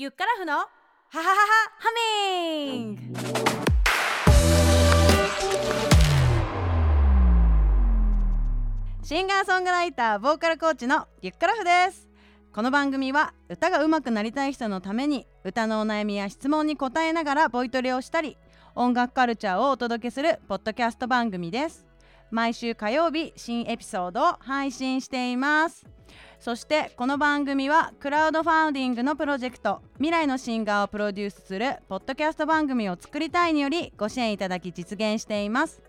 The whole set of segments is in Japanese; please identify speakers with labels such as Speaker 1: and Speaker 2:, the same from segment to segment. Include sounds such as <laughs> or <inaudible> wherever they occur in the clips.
Speaker 1: ゆっからふのハハハハハミングシンガーソングライターボーカルコーチのゆっからふです。この番組は歌が上手くなりたい人のために歌のお悩みや質問に答えながらボイトレをしたり音楽カルチャーをお届けするポッドキャスト番組です。毎週火曜日新エピソードを配信しています。そしてこの番組はクラウドファウンディングのプロジェクト未来のシンガーをプロデュースするポッドキャスト番組を作りたいによりご支援いただき実現しています。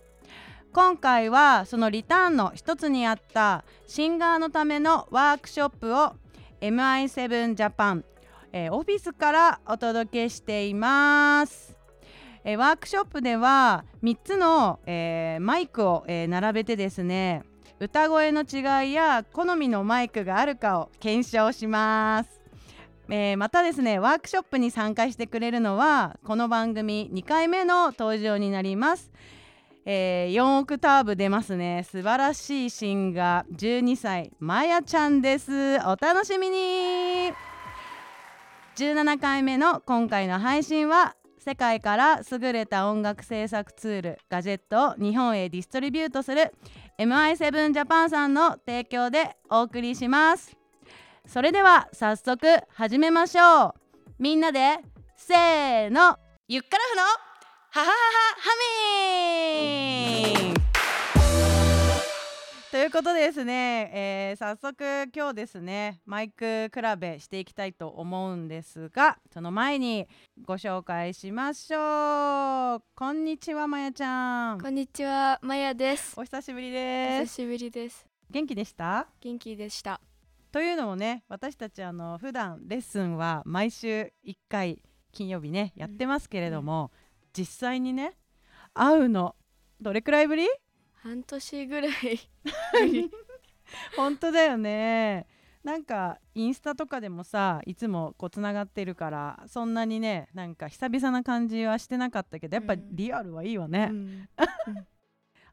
Speaker 1: 今回はそのリターンの一つにあったシンガーのためのワークショップを MI7 ジャパン、えー、オフィスからお届けしています。えー、ワークショップでは3つの、えー、マイクを、えー、並べてですね歌声の違いや好みのマイクがあるかを検証します、えまたですねワークショップに参加してくれるのはこの番組2回目の登場になります。えー、4オクターブ出ますね。素晴らしいシンガー12歳まやちゃんです。お楽しみに。17回目の今回の配信は世界から優れた音楽制作ツールガジェットを日本へディストリビュートする MI7 ジャパンさんの提供でお送りします。それでは早速始めましょう。みんなでせーの。ゆっからふのハハハハハミンということですね、えー、早速今日ですねマイク比べしていきたいと思うんですがその前にご紹介しましょう。こんにちはまやちゃん。
Speaker 2: こんにちはまやです。
Speaker 1: お久しぶりです。
Speaker 2: 久しぶりです。
Speaker 1: 元気でした？
Speaker 2: 元気でした。
Speaker 1: というのもね私たちあの普段レッスンは毎週1回金曜日ねやってますけれども、うん、実際にね会うのどれくらいぶり？
Speaker 2: 半年ぐらい。<laughs>
Speaker 1: 本当だよね。なんかインスタとかでもさいつもこうつながってるからそんなにねなんか久々な感じはしてなかったけどやっぱリアルはいいわね、うん、<laughs>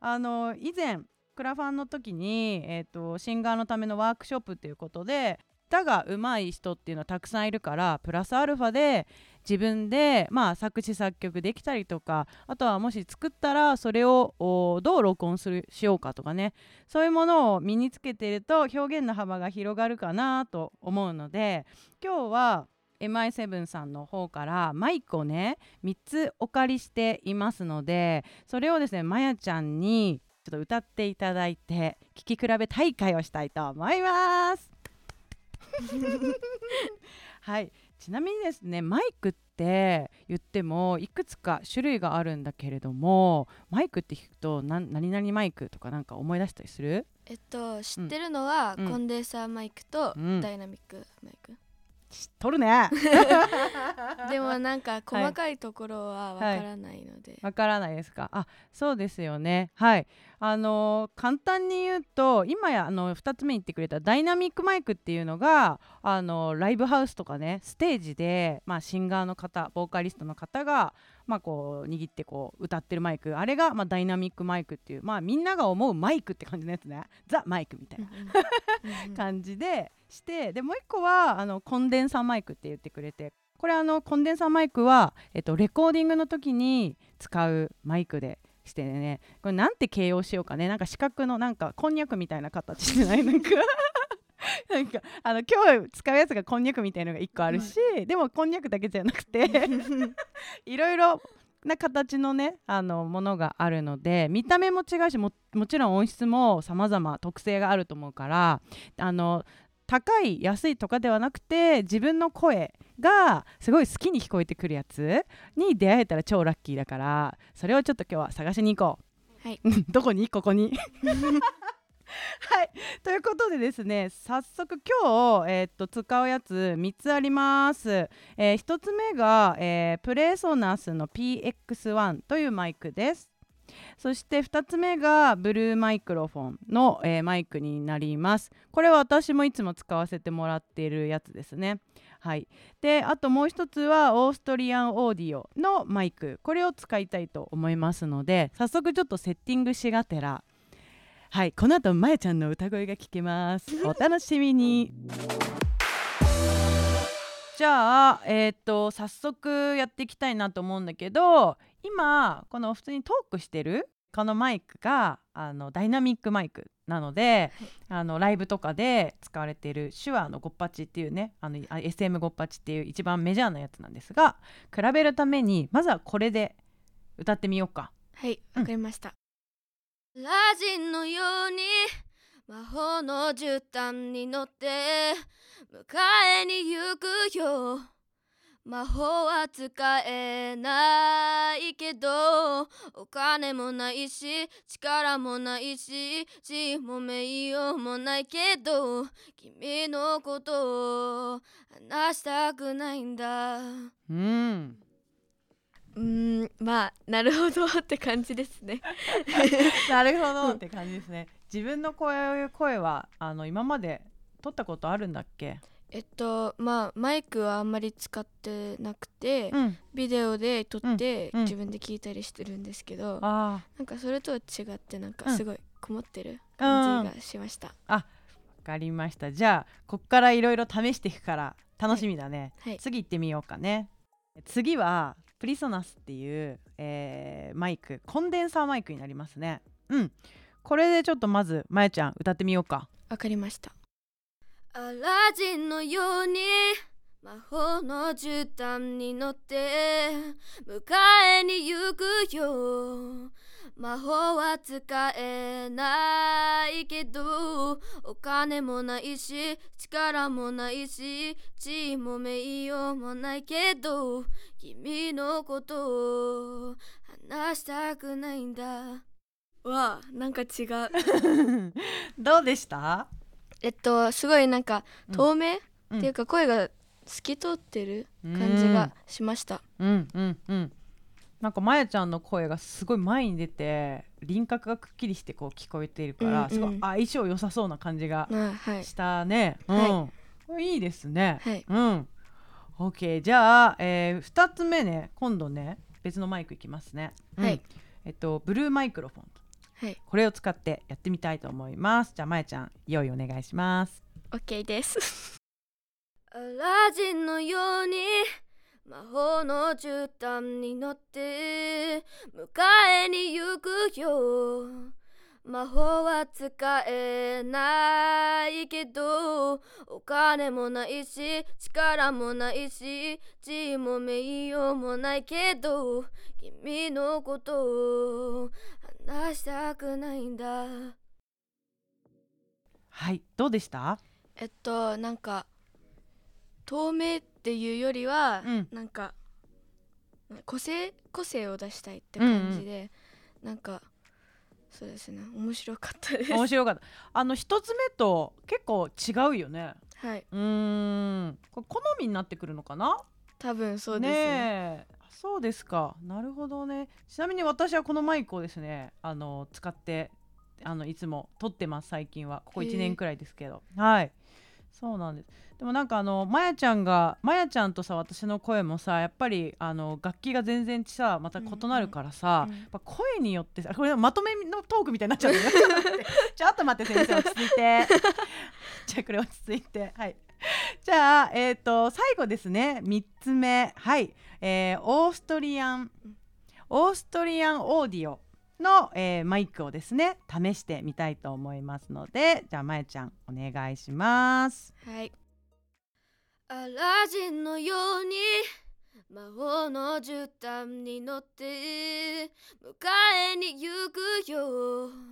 Speaker 1: あの以前クラファンの時に、えーとシンガーのためのワークショップっていうことで歌が上手い人っていうのはたくさんいるからプラスアルファで自分で、まあ、作詞作曲できたりとかあとはもし作ったらそれをどう録音するしようかとかねそういうものを身につけていると表現の幅が広がるかなと思うので今日は MI7 さんの方からマイクをね3つお借りしていますのでそれをですねまやちゃんにちょっと歌っていただいて聴き比べ大会をしたいと思います。<laughs> はいちなみにですねマイクって言ってもいくつか種類があるんだけれどもマイクって聞くと何々マイクとかなんか思い出したりする？
Speaker 2: えっと知ってるのは、うん、コンデンサーマイクとダイナミックマイク、うん
Speaker 1: 知っとるね。<laughs>
Speaker 2: でもなんか細かいところはわからないので、
Speaker 1: わ、はい、からないですか？あそうですよね。はい。あのー、簡単に言うと今やあの2つ目に言ってくれたダイナミックマイクっていうのがあのー、ライブハウスとかねステージで、まあ、シンガーの方ボーカリストの方が、まあ、こう握ってこう歌ってるマイク。あれが、まあ、ダイナミックマイクっていう、まあ、みんなが思うマイクって感じのやつね。ザ・マイクみたいな感じでしてでもう一個はあのコンデンサーマイクって言ってくれてこれあのコンデンサーマイクは、えっと、レコーディングの時に使うマイクでしてね。これなんて形容しようかね。なんか四角のなんかこんにゃくみたいな形してない？なんか <laughs> なんかあの今日使うやつがこんにゃくみたいなのが1個あるし、でもこんにゃくだけじゃなくて <laughs> <laughs> いろいろな形のねあのものがあるので見た目も違うしもちろん音質も様々特性があると思うからあの高い安いとかではなくて自分の声がすごい好きに聞こえてくるやつに出会えたら超ラッキーだからそれをちょっと今日は探しに行こ
Speaker 2: う。はい、
Speaker 1: どこに？ここに <laughs> はい。ということでですね早速今日、えー、っと使うやつ3つあります、えー、1つ目が、えー、プレーソナスの PX1 というマイクです。そして2つ目がブルーマイクロフォンの、えー、マイクになります。これは私もいつも使わせてもらっているやつですね。はい。であともう一つはオーストリアンオーディオのマイク。これを使いたいと思いますので早速ちょっとセッティングしがてらはいこの後まやちゃんの歌声が聞けます。<laughs> お楽しみに。じゃあえっ、と早速やっていきたいなと思うんだけど今この普通にトークしてるこのマイクがあのダイナミックマイクなので、はい、あのライブとかで使われている手話のゴッパチっていうねあの SM ゴッパチっていう一番メジャーなやつなんですが比べるためにまずはこれで歌ってみようか。
Speaker 2: はいわかりました、うん、ラジンのように魔法の絨毯に乗って迎えに行くよ。魔法は使えないけどお金もないし力もないし地位も名誉もないけど君のことを話したくないんだ。
Speaker 1: うん。
Speaker 2: うんまあなるほどって感じですね。<laughs>
Speaker 1: なるほど。って感じですね。自分の声声はあの今まで撮ったことあるんだっけ？
Speaker 2: えっとまあマイクはあんまり使ってなくて、うん、ビデオで撮って、自分で聞いたりしてるんですけど、なんかそれとは違ってなんかすごいこもってる感じがしました、
Speaker 1: あわかりました。じゃあこっからいろいろ試していくから楽しみだね、はい、次行ってみようかね。次はプリソナスっていう、えー、マイクコンデンサーマイクになりますね。うん。これでちょっとまずまやちゃん歌ってみようか。
Speaker 2: わかりました。アラジンのように魔法の絨毯に乗って迎えに行くよ。魔法は使えないけどお金もないし力もないし地位も名誉もないけど君のことを話したくないんだ。わなんか違う。<laughs>
Speaker 1: どうでした？
Speaker 2: えっとすごいなんか透明、うん、っていうか声が透き通ってる感じがしました。
Speaker 1: うんうんうん。なんかまやちゃんの声がすごい前に出て輪郭がくっきりしてこう聞こえているから、うんうん、すごい相性良さそうな感じがしたね。はい、うん、いいですね。はい、うん。OK じゃあ、えー、2つ目ね今度ね別のマイクいきますね。はい。えっとブルーマイクロフォンはい、これを使ってやってみたいと思います。じゃあまえちゃん用意お願いします。
Speaker 2: OK です。<laughs> アラジンのように魔法の絨毯に乗って迎えに行くよ。魔法は使えないけどお金もないし力もないし地位も名誉もないけど君のことを出したくないんだ。
Speaker 1: はいどうでした？
Speaker 2: えっとなんか透明っていうよりは、うん、なんか個性個性を出したいって感じで、うんうん、なんかそうですね。面白かったです。
Speaker 1: 面白かった。あの一つ目と結構違うよね。
Speaker 2: はい。
Speaker 1: うん。好みになってくるのかな？
Speaker 2: 多分そうですね。
Speaker 1: ねそうですか。なるほどね。ちなみに私はこのマイクをですねあの使ってあのいつも撮ってます最近は。ここ1年くらいですけど。はいそうなんです。でもなんかあのまやちゃんがまやちゃんとさ私の声もさやっぱりあの楽器が全然さまた異なるからさ、うんうん、やっぱ声によってさこれまとめのトークみたいになっちゃう <laughs> ちょっと待って先生落ち着いて。<laughs> じゃあこれ落ち着いて。はい。じゃあ、えーと、最後ですね。3つ目。はい、えー、オーストリアン。オーストリアンオーディオの、えー、マイクをですね試してみたいと思いますのでじゃあまえちゃんお願いします。
Speaker 2: はい。アラジンのように魔法の絨毯に乗って迎えに行くよ。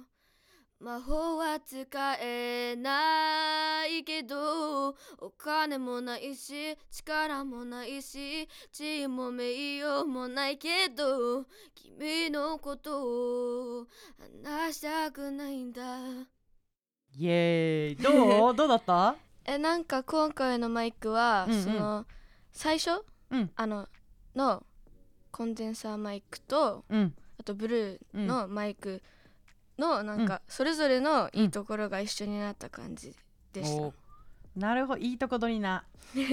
Speaker 2: 魔法は使えないけどお金もないし力もないし地位も名誉もないけど君のことを話したくないんだ。
Speaker 1: イエーイどう？<laughs> どうだった？
Speaker 2: えなんか今回のマイクは、うんうん、その最初、うん、あののコンデンサーマイクと、うん、あとブルーのマイク、うんのなんかそれぞれのいいところが一緒になった感じでした、
Speaker 1: なるほど。いいとこ取りな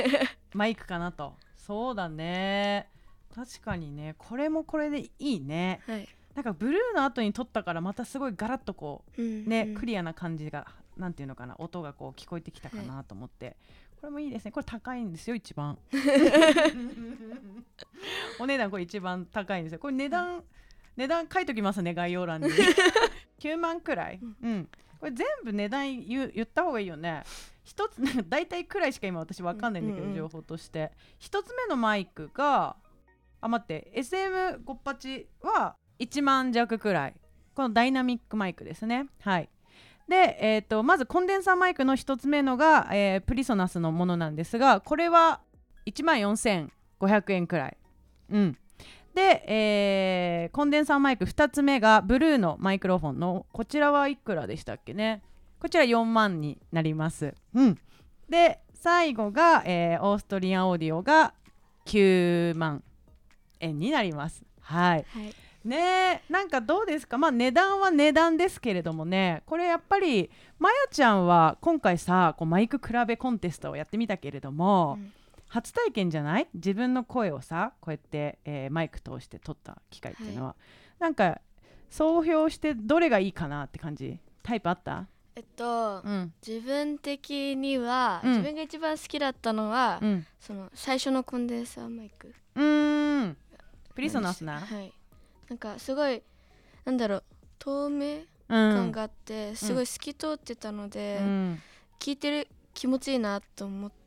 Speaker 1: <laughs> マイクかなと。そうだね。確かにね。これもこれでいいね、はい、なんかブルーの後に撮ったからまたすごいガラッとこう、うん、ね、うん、クリアな感じがなんていうのかな。音がこう聞こえてきたかなと思って、これもいいですね。これ高いんですよ一番。<laughs> お値段これ一番高いんですよ。これ値段値段書いときますね概要欄に <laughs> 9万くらい、うん、これ全部値段言う言った方がいいよね。一つなんか大体くらいしか今私わかんないんだけど、
Speaker 2: うんうん
Speaker 1: 情報として。一つ目のマイクがあ待って。SM58 は1万弱くらい。このダイナミックマイクですね。はい。で、えー、とまずコンデンサーマイクの1つ目のが、えープリソナスのものなんですがこれは1万4500円くらい、うん、で、えーコンデンサーマイク2つ目がブルーのマイクロフォンのこちらはいくらでしたっけね？こちら4万になります、うん、で最後が、えーオーストリアンオーディオが9万円になります。はい。
Speaker 2: はい。
Speaker 1: ねえなんかどうですか？まあ値段は値段ですけれどもね。これやっぱりまやちゃんは今回さこうマイク比べコンテストをやってみたけれども、
Speaker 2: うん
Speaker 1: 初体験じゃない？自分の声をさこうやって、えーマイク通して撮った機会っていうのは、なんか総評してどれがいいかなって感じ？タイプあった？
Speaker 2: えっと、
Speaker 1: うん。
Speaker 2: 自分的には、
Speaker 1: うん。
Speaker 2: 自分が一番好きだったのは、
Speaker 1: うん。
Speaker 2: その最初のコンデンサーマイク。
Speaker 1: うーん。プリソナスな？
Speaker 2: はい。なんかすごいなんだろう透明
Speaker 1: うん。
Speaker 2: 感があって、すごい透き通ってたので、
Speaker 1: うん。
Speaker 2: 聞いてる気持ちいいなと思って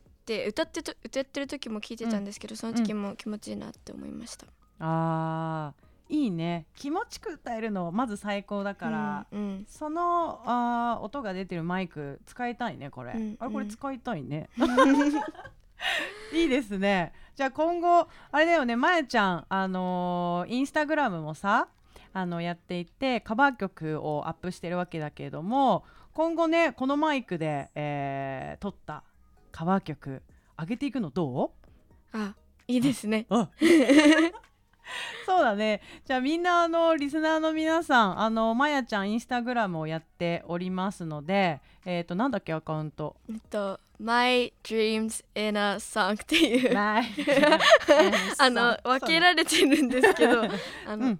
Speaker 2: 歌ってと歌ってる時も聞いてたんですけど、その時も気持ちいいなって思いました。
Speaker 1: あーいいね。気持ちく歌えるのまず最高だから、
Speaker 2: うんうん。
Speaker 1: そのあー音が出てるマイク使いたいねこれ、
Speaker 2: うん
Speaker 1: あれこれ
Speaker 2: うん
Speaker 1: 使いたいね、<laughs> <laughs> いいですね。じゃあ今後あれだよねまえちゃんあのーインスタグラムもさあのやっていてカバー曲をアップしてるわけだけれども今後ねこのマイクで、えー撮ったカバー曲上げていくのどう？
Speaker 2: あいいですね。
Speaker 1: あ <laughs> そうだね。じゃあみんなあのリスナーの皆さんあのまやちゃんインスタグラムをやっておりますのでえっ、となんだっけアカウント？
Speaker 2: えっと「My Dreams in a Song」っていう。<laughs> あの分けられてるんですけどあの、
Speaker 1: うん。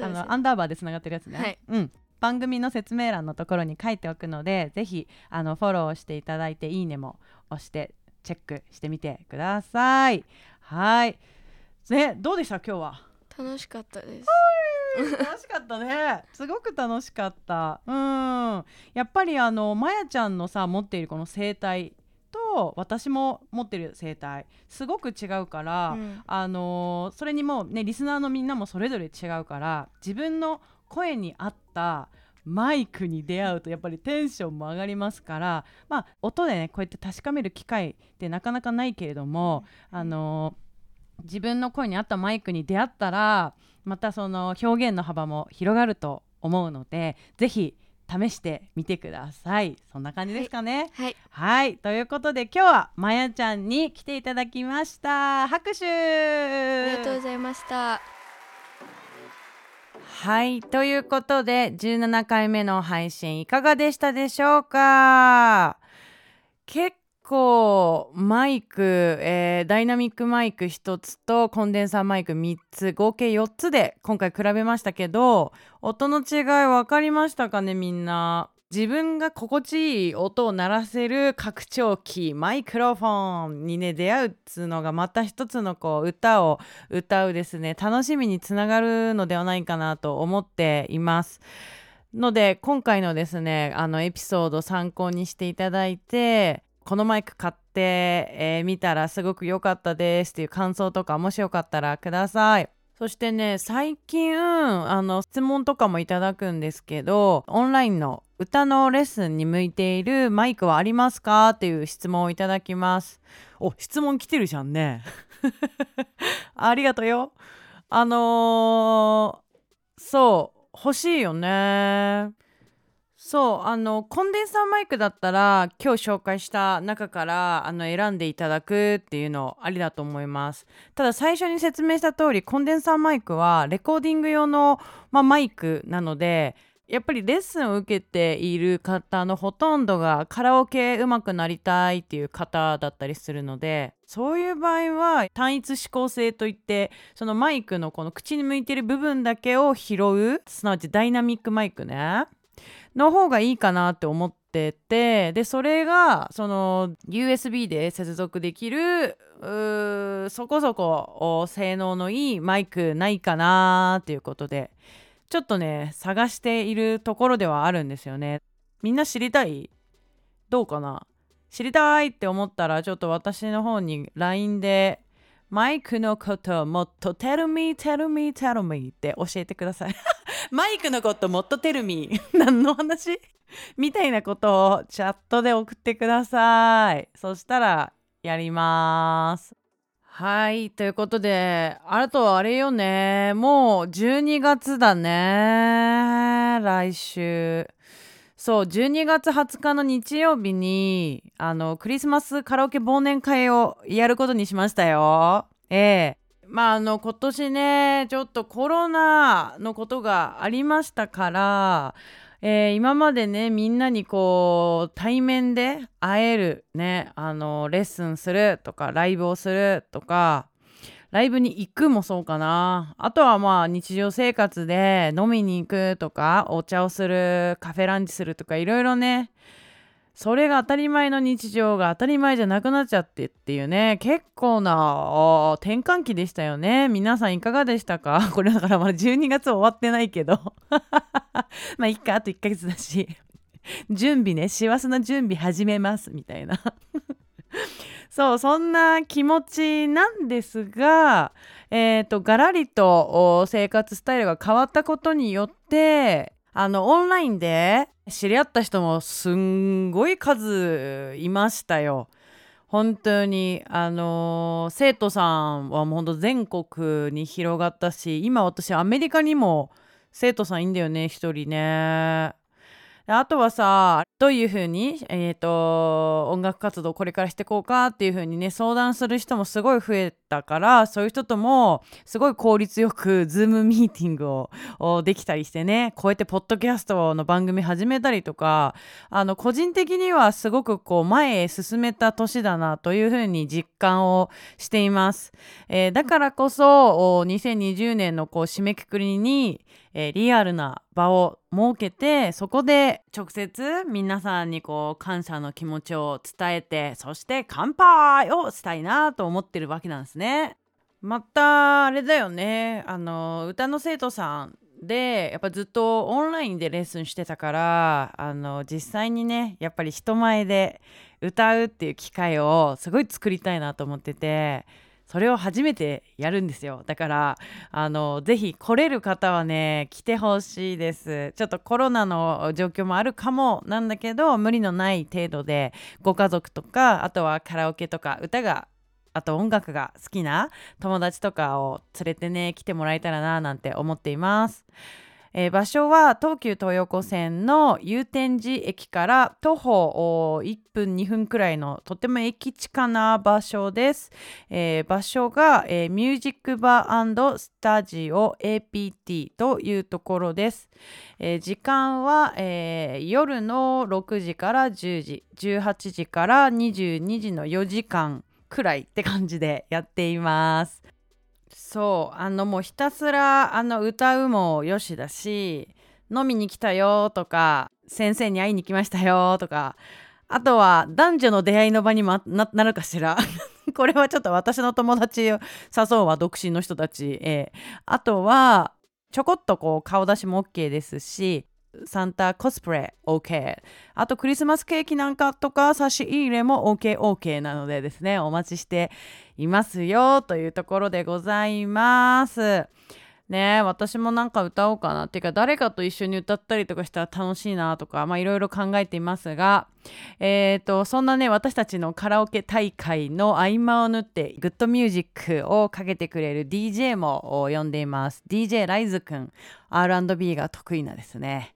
Speaker 1: あのアンダーバーでつながってるやつね、
Speaker 2: はい。
Speaker 1: うん、番組の説明欄のところに書いておくのでぜひあのフォローしていただいていいねも押してチェックしてみてください。はい。ねどうでした？今日は。
Speaker 2: 楽しかったです。
Speaker 1: 楽しかったね。すごく楽しかった。うん。やっぱりあのまやちゃんのさ持っているこの声帯と私も持ってる声帯すごく違うから、
Speaker 2: うん。
Speaker 1: あのーそれにもうねリスナーのみんなもそれぞれ違うから自分の声に合ったマイクに出会うとやっぱりテンションも上がりますからまあ音でねこうやって確かめる機会ってなかなかないけれども、あのー自分の声に合ったマイクに出会ったらまたその表現の幅も広がると思うのでぜひ試してみてください。そんな感じですかね。
Speaker 2: はい。
Speaker 1: はい。ということで今日はまやちゃんに来ていただきました。拍手。
Speaker 2: ありがとうございました
Speaker 1: はい。ということで17回目の配信いかがでしたでしょうか？結構マイク、えーダイナミックマイク1つとコンデンサーマイク3つ合計4つで今回比べましたけど音の違い分かりましたかねみんな？自分が心地いい音を鳴らせる拡張器マイクロフォンにね出会うっつうのがまた一つのこう歌を歌うですね楽しみにつながるのではないかなと思っています。ので今回のですねあのエピソード参考にしていただいてこのマイク買って、えー見たらすごく良かったですっていう感想とかもしよかったらください。そしてね最近あの質問とかもいただくんですけどオンラインの歌のレッスンに向いているマイクはありますかっていう質問をいただきます。お質問来てるじゃんね。<laughs> ありがとうよ。あのーそう欲しいよね。そうあのコンデンサーマイクだったら今日紹介した中からあの選んでいただくっていうのありだと思います。ただ最初に説明した通りコンデンサーマイクはレコーディング用の、まあ、マイクなのでやっぱりレッスンを受けている方のほとんどがカラオケ上手くなりたいっていう方だったりするのでそういう場合は単一指向性といってそのマイクのこの口に向いてる部分だけを拾うすなわちダイナミックマイクね。の方がいいかなって思ってててでそれがその USB で接続できるそこそこ性能のいいマイクないかなっていうことでちょっとね探しているところではあるんですよね。みんな知りたい？どうかな？知りたいって思ったらちょっと私の方に LINE でマイクのこともっと tell me tell me tell me って教えてください。<laughs> マイクのこともっと tell <laughs> me 何の話？みたいなことをチャットで送ってください。そしたらやります。はいということであとはあれよね。もう12月だね。来週。そう12月20日の日曜日にあのクリスマスカラオケ忘年会をやることにしましたよ。ええまああの今年ねちょっとコロナのことがありましたから、えー、今までねみんなにこう対面で会えるねあのレッスンするとかライブをするとかライブに行くもそうかな。あとはまあ日常生活で飲みに行くとか、お茶をする、カフェランチするとかいろいろね、それが当たり前の日常が当たり前じゃなくなっちゃってっていうね、結構な転換期でしたよね。皆さんいかがでしたか？<laughs> これだからまだ12月終わってないけど。<laughs> まあいっか、あと1ヶ月だし。<laughs> 準備ね、幸せな準備始めますみたいな。<laughs> そうそんな気持ちなんですが、えーと、ガラリと生活スタイルが変わったことによってあのオンラインで知り合った人もすんごい数いましたよ。本当にあの生徒さんはもうほんと全国に広がったし今私アメリカにも生徒さんいんだよね一人ね。あとはさどういうふうに、えーと、音楽活動これからしていこうかっていうふうにね相談する人もすごい増えたからそういう人ともすごい効率よくズームミーティングをできたりしてねこうやってポッドキャストの番組始めたりとかあの個人的にはすごくこう前へ進めた年だなというふうに実感をしています、えー、だからこそ2020年のこう締めくくりにえー、リアルな場を設けてそこで直接皆さんにこう感謝の気持ちを伝えてそして乾杯をしたいなと思ってるわけなんですね。またあれだよねあの歌の生徒さんでやっぱずっとオンラインでレッスンしてたからあの実際にねやっぱり人前で歌うっていう機会をすごい作りたいなと思っててそれを初めてやるんですよだからあのぜひ来れる方はね来てほしいですちょっとコロナの状況もあるかもなんだけど無理のない程度でご家族とかあとはカラオケとか歌があと音楽が好きな友達とかを連れてね来てもらえたらななんて思っています。えー、場所は東急東横線の祐天寺駅から徒歩1分2分くらいのとても駅近な場所です。えー、場所が、えー、ミュージックバースタジオ APT というところです。え時間は、え夜の6時から10時18時から22時の4時間くらいって感じでやっています。そうあのもうひたすらあの歌うもよしだし飲みに来たよとか先生に会いに来ましたよとかあとは男女の出会いの場にもなるかしら。<laughs> これはちょっと私の友達を誘うわ独身の人たち、えー、あとはちょこっとこう顔出しも OK ですしサンタコスプレ OK あとクリスマスケーキなんかとか差し入れも OKOK、OK、なのでですねお待ちしていますよというところでございます。ね私もなんか歌おうかな。っていうか誰かと一緒に歌ったりとかしたら楽しいなとかまあいろいろ考えていますがえっ、ー、とそんなね私たちのカラオケ大会の合間を縫って good music をかけてくれる DJ も呼んでいます。DJ ライズくん R&B が得意なですね。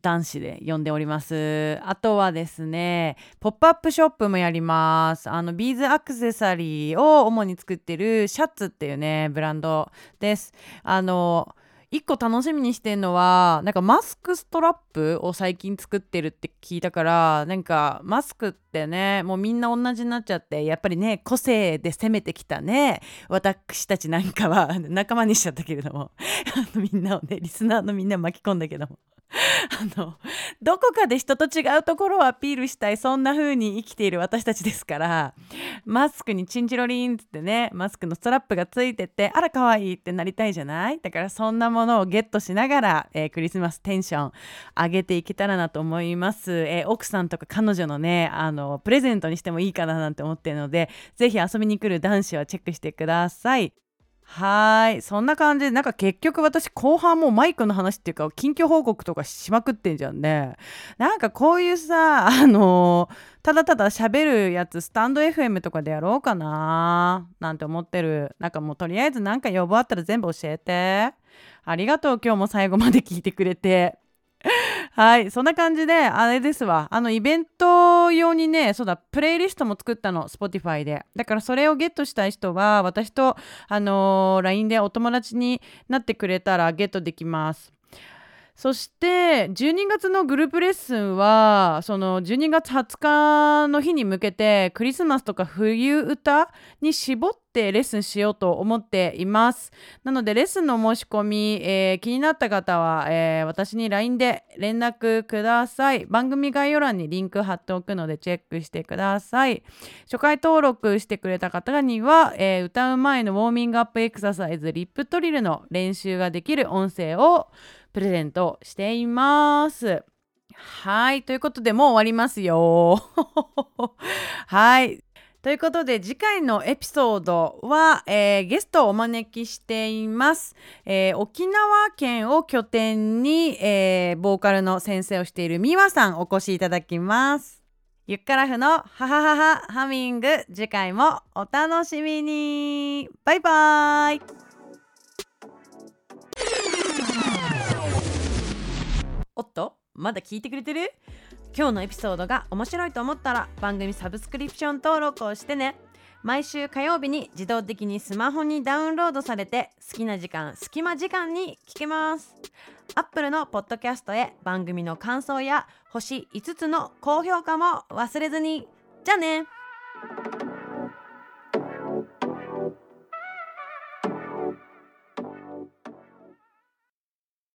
Speaker 1: 男子で呼んでおります。あとはですね、ポップアップショップもやります。あの、ビーズアクセサリーを主に作ってるシャツっていうね、ブランドです。あの、一個楽しみにしてんのはなんかマスクストラップを最近作ってるって聞いたからなんかマスクってねもうみんな同じになっちゃってやっぱりね個性で攻めてきたね私たちなんかは仲間にしちゃったけれども <laughs> みんなをねリスナーのみんな巻き込んだけども <laughs> あのどこかで人と違うところをアピールしたいそんな風に生きている私たちですからマスクにチンチロリンってねマスクのストラップがついててあら可愛いってなりたいじゃない？だからそんなものをゲットしながら、えー、クリスマステンション上げていけたらなと思います、えー、奥さんとか彼女のねあのプレゼントにしてもいいかななんて思ってるので是非遊びに来る男子はチェックしてください。はい。そんな感じ。でなんか結局私後半もマイクの話っていうか近況報告とかしまくってんじゃんね。なんかこういうさあのただただ喋るやつスタンド FM とかでやろうかな。なんて思ってる。なんかもうとりあえず何か要望あったら全部教えて。ありがとう。今日も最後まで聞いてくれて。はい、そんな感じで、あれですわ。あの、イベント用にね、そうだ、プレイリストも作ったの、Spotify で。だから、それをゲットしたい人は、私と、あのー、LINE でお友達になってくれたらゲットできます。そして12月のグループレッスンはその12月20日の日に向けてクリスマスとか冬歌に絞ってレッスンしようと思っています。なのでレッスンの申し込み、えー、気になった方は、えー、私に LINE で連絡ください。番組概要欄にリンク貼っておくのでチェックしてください。初回登録してくれた方には、えー、歌う前のウォーミングアップエクササイズリップトリルの練習ができる音声をプレゼントしています。はい。ということで、もう終わりますよ。<laughs> はい。ということで次回のエピソードは、えー、ゲストをお招きしています、えー、沖縄県を拠点に、えー、ボーカルの先生をしているみわさんお越しいただきますゆっからふのハハハハハミング次回もお楽しみにバイバイおっとまだ聞いてくれてる？今日のエピソードが面白いと思ったら番組サブスクリプション登録をしてね。毎週火曜日に自動的にスマホにダウンロードされて好きな時間隙間時間に聞けます。アップルのポッドキャストへ番組の感想や星5つの高評価も忘れずに。じゃあね。